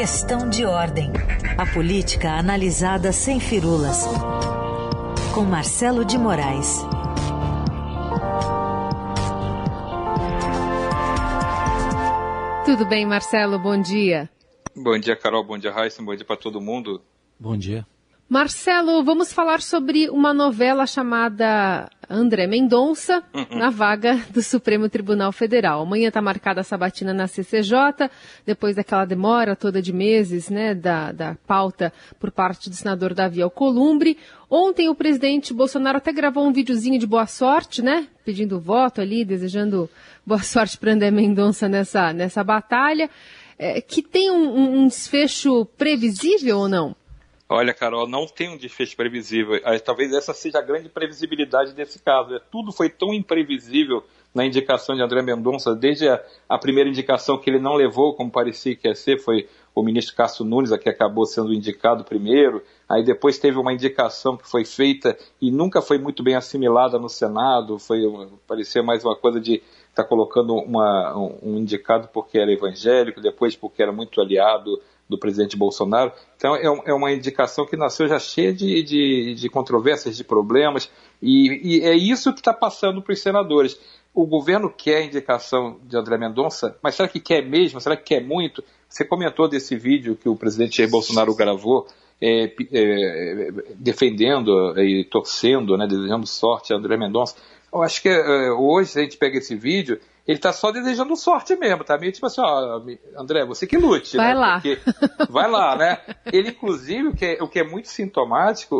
Questão de ordem. A política analisada sem firulas. Com Marcelo de Moraes. Tudo bem, Marcelo? Bom dia. Bom dia, Carol. Bom dia, Raíssa. Bom dia para todo mundo. Bom dia. Marcelo, vamos falar sobre uma novela chamada André Mendonça, uhum. na vaga do Supremo Tribunal Federal. Amanhã está marcada a sabatina na CCJ, depois daquela demora toda de meses, né, da, da pauta por parte do senador Davi Alcolumbre. Ontem o presidente Bolsonaro até gravou um videozinho de boa sorte, né, pedindo voto ali, desejando boa sorte para André Mendonça nessa, nessa batalha, é, que tem um, um desfecho previsível ou não? Olha, Carol, não tem um desfecho previsível. Talvez essa seja a grande previsibilidade desse caso. É, tudo foi tão imprevisível na indicação de André Mendonça, desde a, a, primeira indicação que ele não levou, como parecia que ia ser, foi o ministro Cássio Nunes, a que acabou sendo indicado primeiro. Aí depois teve uma indicação que foi feita e nunca foi muito bem assimilada no Senado. Foi parecia mais uma coisa de estar tá colocando uma, um, um indicado porque era evangélico, depois porque era muito aliado do presidente Bolsonaro. Então é, é, uma indicação que nasceu já cheia de, de, de controvérsias, de problemas, e, e é isso que está passando para os senadores. O governo quer a indicação de André Mendonça, mas será que quer mesmo? Será que quer muito? Você comentou desse vídeo que o presidente Jair Bolsonaro gravou, é, é, defendendo e torcendo, né, desejando sorte a André Mendonça. Eu acho que é, hoje, se a gente pega esse vídeo, ele tá só desejando sorte mesmo, tá meio tipo assim, ó, André, você que lute. Vai né? lá. Porque, vai lá, né? Ele, inclusive, o que é, o que é muito sintomático,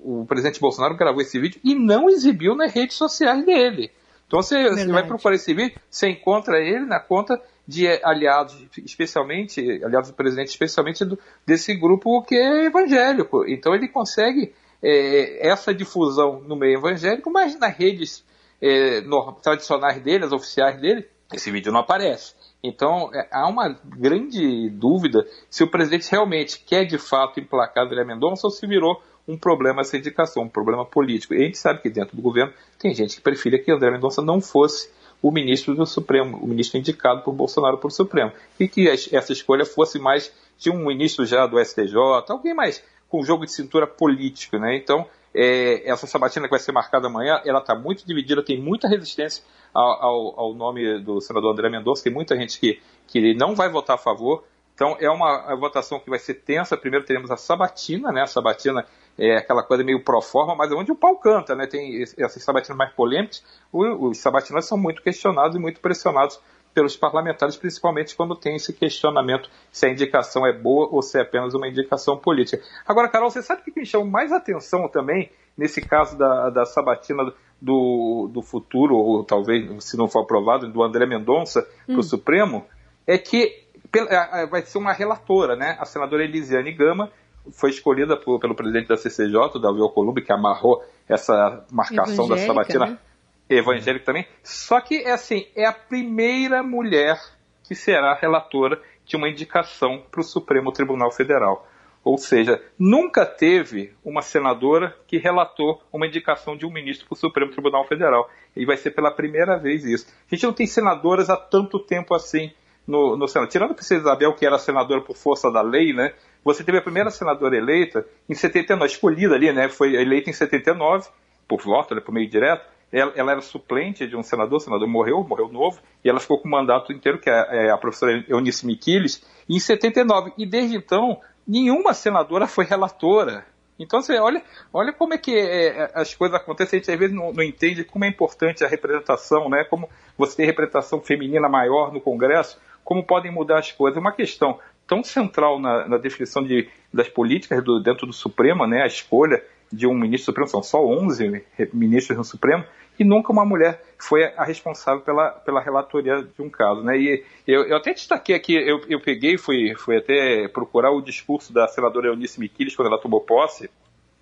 o, o, presidente Bolsonaro gravou esse vídeo e não exibiu nas redes sociais dele. Então você, você vai procurar esse vídeo, você encontra ele na conta de aliados, especialmente, aliados do presidente, especialmente do, desse grupo que é evangélico. Então ele consegue é, essa difusão no meio evangélico, mas nas redes é, tradicionais dele, as oficiais dele, esse vídeo não aparece. Então, é, há uma grande dúvida se o presidente realmente quer de fato emplacar André Mendonça ou se virou um problema essa indicação, um problema político. E a gente sabe que dentro do governo tem gente que preferia que André Mendonça não fosse o ministro do Supremo, o ministro indicado por Bolsonaro para o Supremo. E que essa escolha fosse mais de um ministro já do STJ, alguém mais com jogo de cintura político. Né? Então, é, essa sabatina que vai ser marcada amanhã, ela está muito dividida, tem muita resistência ao, ao, ao, nome do senador André Mendonça, tem muita gente que, que não vai votar a favor. Então é uma votação que vai ser tensa. Primeiro teremos a sabatina, né? A sabatina é aquela coisa meio pro forma, mas é onde o pau canta, né? Tem essas sabatinas mais polêmicas. Os sabatinas são muito questionados e muito pressionados pelos parlamentares, principalmente quando tem esse questionamento se a indicação é boa ou se é apenas uma indicação política. Agora, Carol, você sabe o que me chama mais atenção também, nesse caso da, da sabatina do, do futuro, ou talvez, se não for aprovado, do André Mendonça hum. para o Supremo, é que vai ser uma relatora, né? A senadora Elisiane Gama foi escolhida por, pelo presidente da CCJ, Davi Alcolumbre, que amarrou essa marcação da sabatina. Né? evangélico também. Só que é assim, é a primeira mulher que será relatora de uma indicação para o Supremo Tribunal Federal. Ou seja, nunca teve uma senadora que relatou uma indicação de um ministro para o Supremo Tribunal Federal. E vai ser pela primeira vez isso. A gente não tem senadoras há tanto tempo assim no, no Senado. Tirando a princesa Isabel, que era senadora por força da lei, né? Você teve a primeira senadora eleita em 79, escolhida ali, né? Foi eleita em 79, por voto, né, por meio direto ela, ela, era suplente de um senador, o senador morreu, morreu novo, e ela ficou com o mandato inteiro, que é, é a professora Eunice Miquiles, em 79. E desde então, nenhuma senadora foi relatora. Então, você olha, olha como é que é, é, as coisas acontecem. A gente às vezes não, não, entende como é importante a representação, né? como você tem representação feminina maior no Congresso, como podem mudar as coisas. Uma questão tão central na, na definição de, das políticas do, dentro do Supremo, né? a escolha de um ministro supremo, são só 11 ministros no Supremo, e nunca uma mulher foi a responsável pela, pela relatoria de um caso. Né? E eu, eu até destaquei aqui, eu, eu peguei, fui, fui até procurar o discurso da senadora Eunice Miquiles quando ela tomou posse,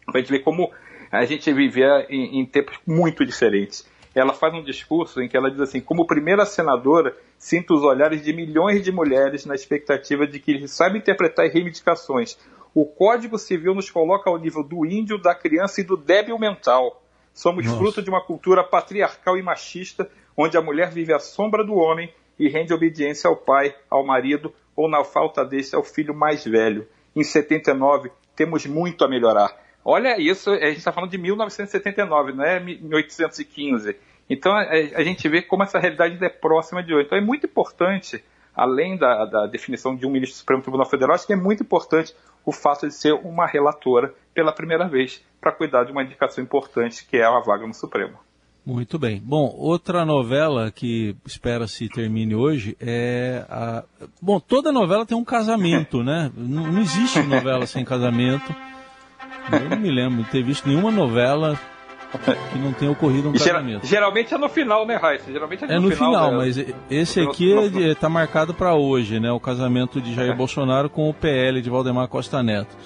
para a gente ver como a gente vivia em, em tempos muito diferentes. Ela faz um discurso em que ela diz assim: como primeira senadora, sinto os olhares de milhões de mulheres na expectativa de que eles saibam interpretar reivindicações. O Código Civil nos coloca ao nível do índio, da criança e do débil mental. Somos Nossa. fruto de uma cultura patriarcal e machista, onde a mulher vive à sombra do homem e rende obediência ao pai, ao marido ou na falta desse é o filho mais velho. Em 79 temos muito a melhorar. Olha isso, a gente está falando de 1979, não é 1815. Então a, a, gente vê como essa realidade é próxima de hoje. Então é muito importante, além da, da definição de um ministro do Supremo Tribunal Federal, acho que é muito importante o fato de ser uma relatora pela primeira vez para cuidar de uma indicação importante que é a vaga no Supremo. Muito bem. Bom, outra novela que espera-se termine hoje é a. Bom, toda novela tem um casamento, né? Não existe novela sem casamento. Eu não me lembro de ter visto nenhuma novela que não tenha ocorrido um casamento. Geralmente é no final, né, Raíssa? Geralmente é no, é no final, final né? mas esse aqui está marcado para hoje, né? O casamento de Jair é. Bolsonaro com o PL de Valdemar Costa Neto.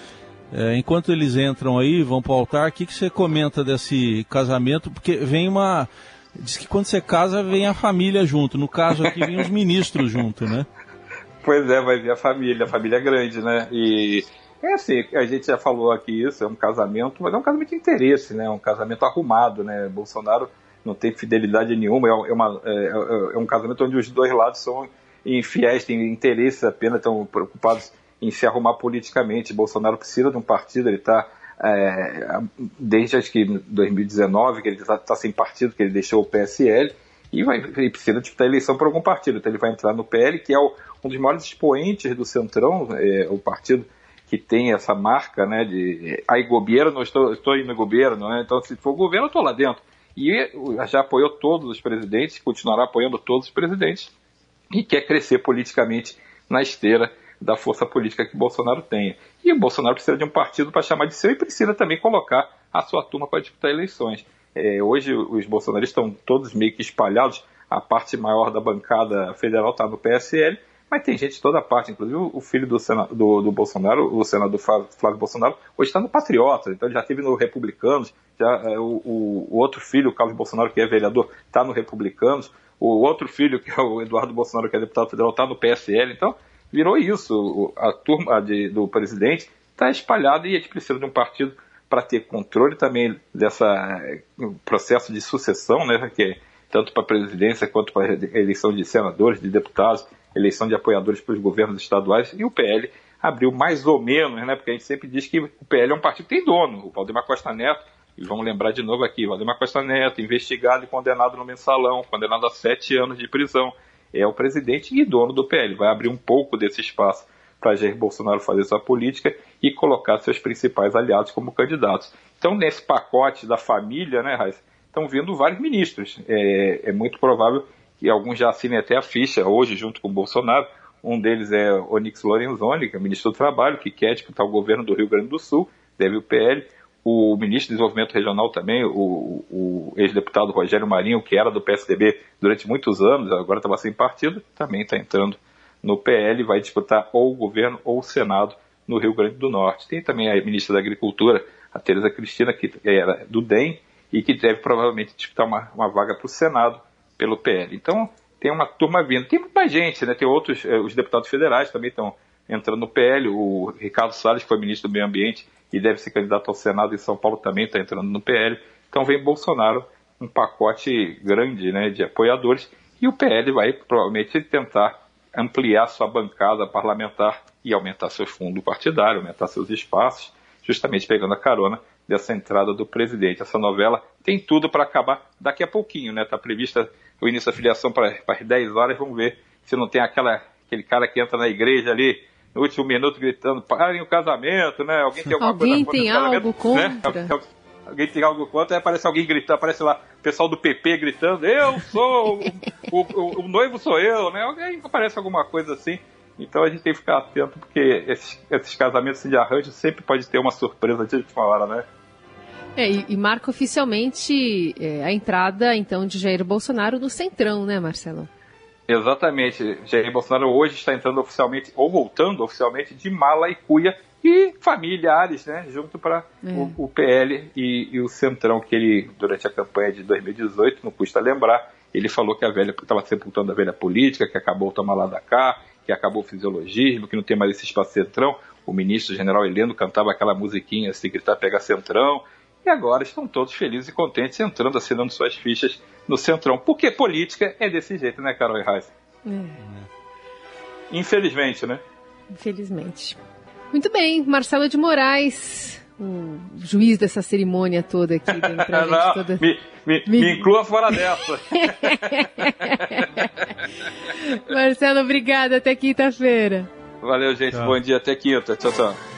É, enquanto eles entram aí, vão para o altar, o que, que você comenta desse casamento? Porque vem uma. Diz que quando você casa, vem a família junto. No caso aqui, vem os ministros junto, né? Pois é, vai vir a família, a família é grande, né? E é assim, a gente já falou aqui isso, é um casamento, mas é um casamento de interesse, né? É um casamento arrumado, né? Bolsonaro não tem fidelidade nenhuma, é, uma, é, é, é um casamento onde os dois lados são infiéis, têm interesse apenas, estão preocupados em se arrumar politicamente. Bolsonaro precisa de um partido, ele está é, desde acho que 2019 que ele está tá sem partido, que ele deixou o PSL e vai, ele precisa disputar a eleição por algum partido. Então ele vai entrar no PL, que é o, um dos maiores expoentes do Centrão, é, o partido que tem essa marca né, de aí governo, estou, estou indo no governo, né? então se for governo eu estou lá dentro. E já apoiou todos os presidentes, continuará apoiando todos os presidentes e quer crescer politicamente na esteira da força política que Bolsonaro tenha. E o Bolsonaro precisa de um partido para chamar de seu e precisa também colocar a sua turma para disputar eleições. É, hoje os bolsonaristas estão todos meio que espalhados, a parte maior da bancada federal está no PSL, mas tem gente de toda parte, inclusive o filho do, do, do Bolsonaro, o senador Flávio Bolsonaro, hoje está no Patriota, então já teve no Republicanos, já, é, o, o, outro filho, o Carlos Bolsonaro, que é vereador, está no Republicanos, o outro filho, que é o Eduardo Bolsonaro, que é deputado federal, está no PSL, então virou isso. A turma de, do presidente está espalhada e a gente precisa de um partido para ter controle também dessa processo de sucessão, né, que é tanto para a presidência quanto para a eleição de senadores, de deputados, eleição de apoiadores para os governos estaduais, e o PL abriu mais ou menos, né, porque a gente sempre diz que o PL é um partido que tem dono, o Valdemar Costa Neto, e vamos lembrar de novo aqui, Valdemar Costa Neto, investigado e condenado no mensalão, condenado a sete anos de prisão, é o presidente e dono do PL. Vai abrir um pouco desse espaço para Jair Bolsonaro fazer sua política e colocar seus principais aliados como candidatos. Então, nesse pacote da família, né, Raíssa, estão vindo vários ministros. É, é, muito provável que alguns já assinem até a ficha hoje, junto com o Bolsonaro. Um deles é Onyx Lorenzoni, que é ministro do Trabalho, que quer disputar o governo do Rio Grande do Sul, deve o PL o ministro de Desenvolvimento Regional também, o, o ex-deputado Rogério Marinho, que era do PSDB durante muitos anos, agora estava sem partido, também está entrando no PL, vai disputar ou o governo ou o Senado no Rio Grande do Norte. Tem também a ministra da Agricultura, a Tereza Cristina, que era do DEM e que deve provavelmente disputar uma, uma vaga para o Senado pelo PL. Então, tem uma turma vindo. Tem muita gente, né? Tem outros, eh, os deputados federais também estão entrando no PL. O Ricardo Salles, que foi ministro do Meio Ambiente, e deve ser candidato ao Senado em São Paulo também está entrando no PL. Então vem Bolsonaro, um pacote grande né, de apoiadores, e o PL vai provavelmente tentar ampliar sua bancada parlamentar e aumentar seu fundo partidário, aumentar seus espaços, justamente pegando a carona dessa entrada do presidente. Essa novela tem tudo para acabar daqui a pouquinho, né? Está prevista o início da filiação para as 10 horas, vamos ver se não tem aquela, aquele cara que entra na igreja ali no último minuto gritando, parem o casamento, né? Alguém tem alguma alguém coisa tem algo contra? Né? Alguém tem algo contra, aí aparece alguém gritando, aparece lá o pessoal do PP gritando, eu sou, o, o, o, noivo sou eu, né? Alguém aparece alguma coisa assim. Então a gente tem que ficar atento, porque esses, esses casamentos de arranjo sempre pode ter uma surpresa de última hora, né? É, e, e marca oficialmente é, a entrada, então, de Jair Bolsonaro no Centrão, né, Marcelo? Exatamente. Jair Bolsonaro hoje está entrando oficialmente, ou voltando oficialmente, de mala e cuia e familiares, né? Junto para é. o, o, PL e, e, o Centrão, que ele, durante a campanha de 2018, não custa lembrar, ele falou que a velha estava sepultando a velha política, que acabou o tomar lá da cá, que acabou o fisiologismo, que não tem mais esse espaço centrão. O ministro general Heleno cantava aquela musiquinha, se gritar, pega centrão. E agora estão todos felizes e contentes entrando, assinando suas fichas no Centrão. Porque política é desse jeito, né, Carol Reis? É. Infelizmente, né? Infelizmente. Muito bem, Marcelo de Moraes, o juiz dessa cerimônia toda aqui. Pra gente, Não, toda... me, me, me... me inclua fora dessa. Marcelo, obrigada. Até quinta-feira. Valeu, gente. Tchau. Bom dia. Até quinta. Tchau, tchau.